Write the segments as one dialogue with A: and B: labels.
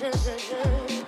A: Yeah.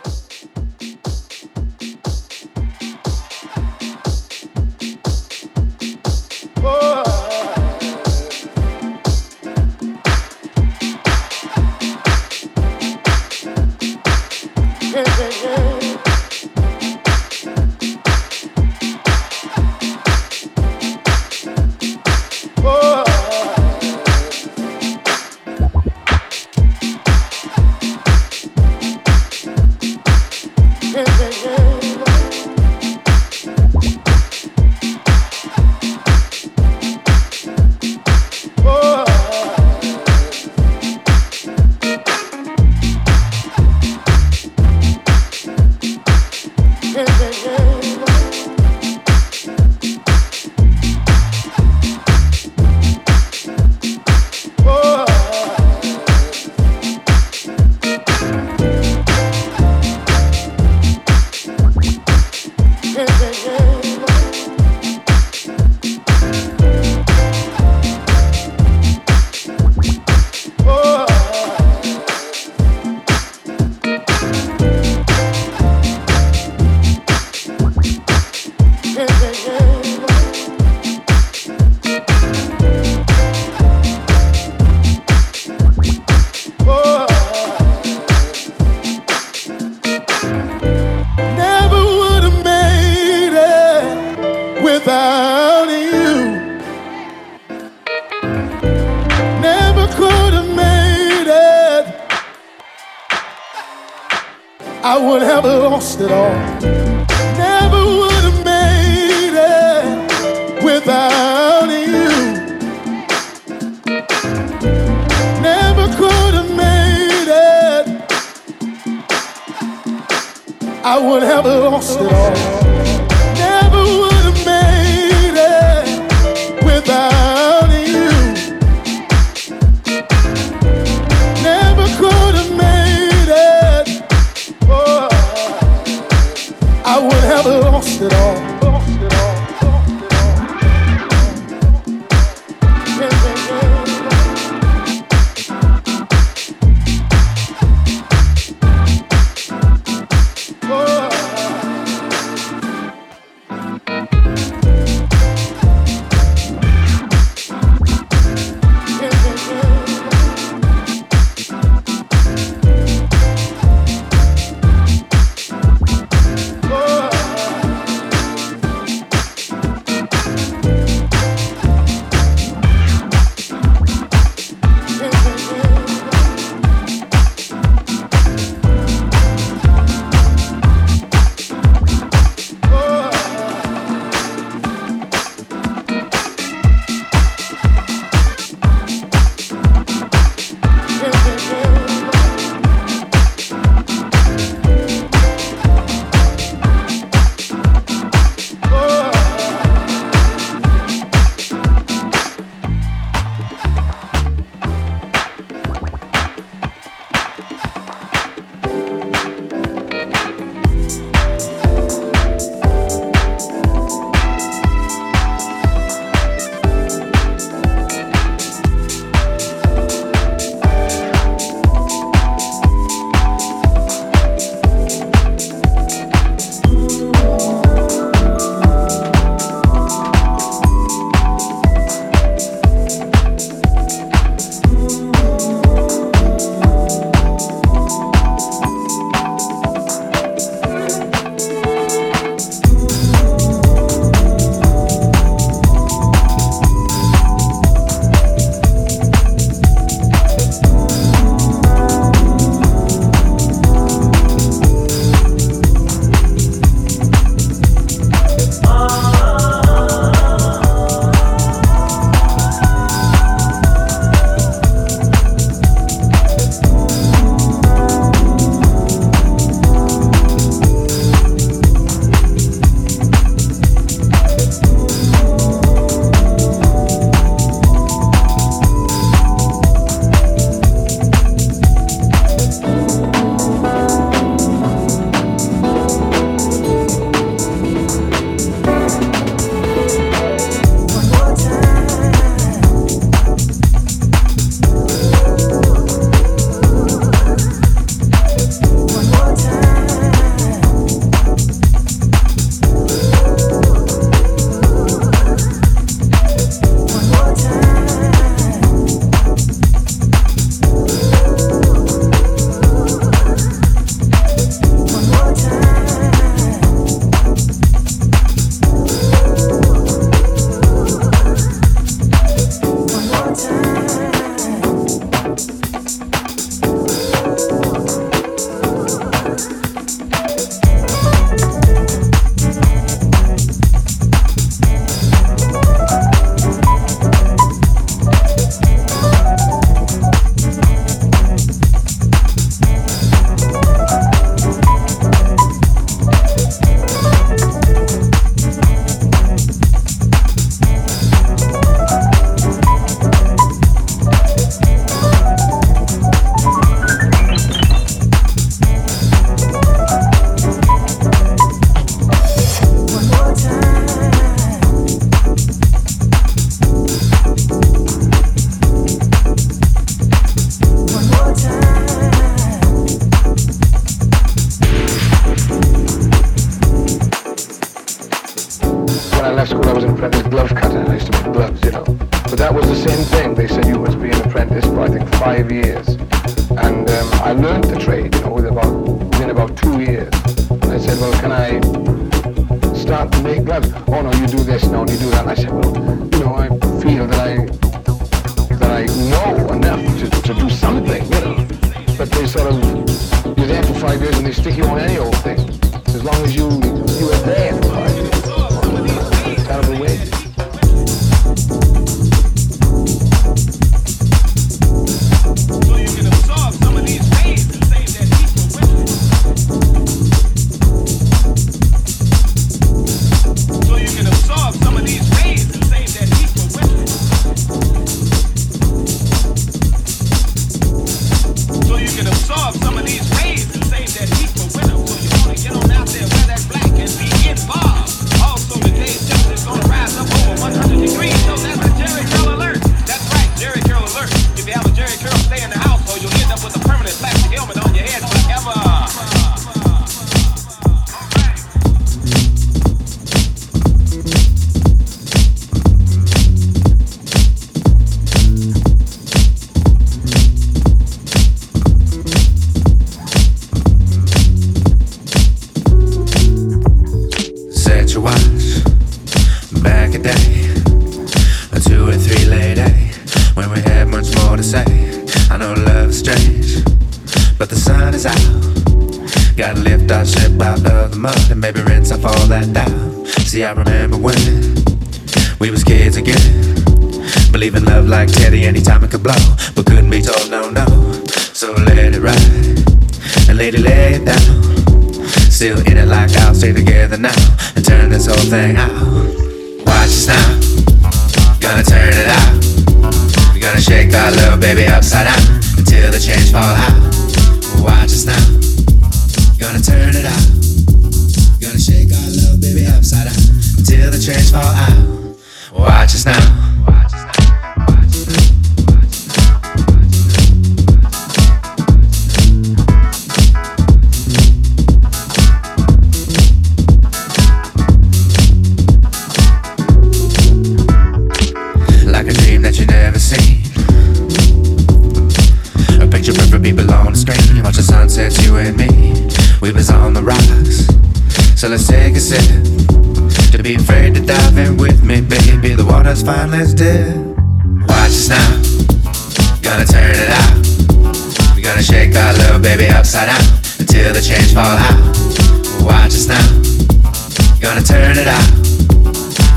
A: Have lost it all.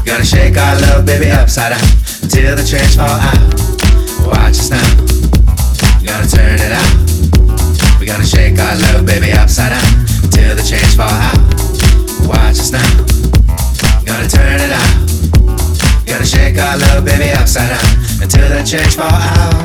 B: Gonna shake our love, baby, upside down till the trash fall out. Watch us now. Gonna turn it out. We're gonna shake our love, baby, upside down till the trash fall out. Watch us now. Gonna turn it out. Gonna shake our love, baby, upside down until the trash fall out.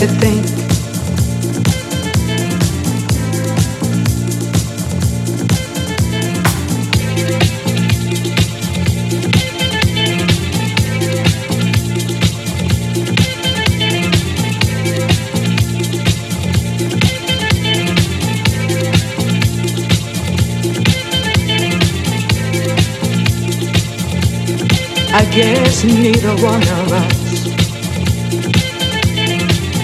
C: To think? I guess neither one of us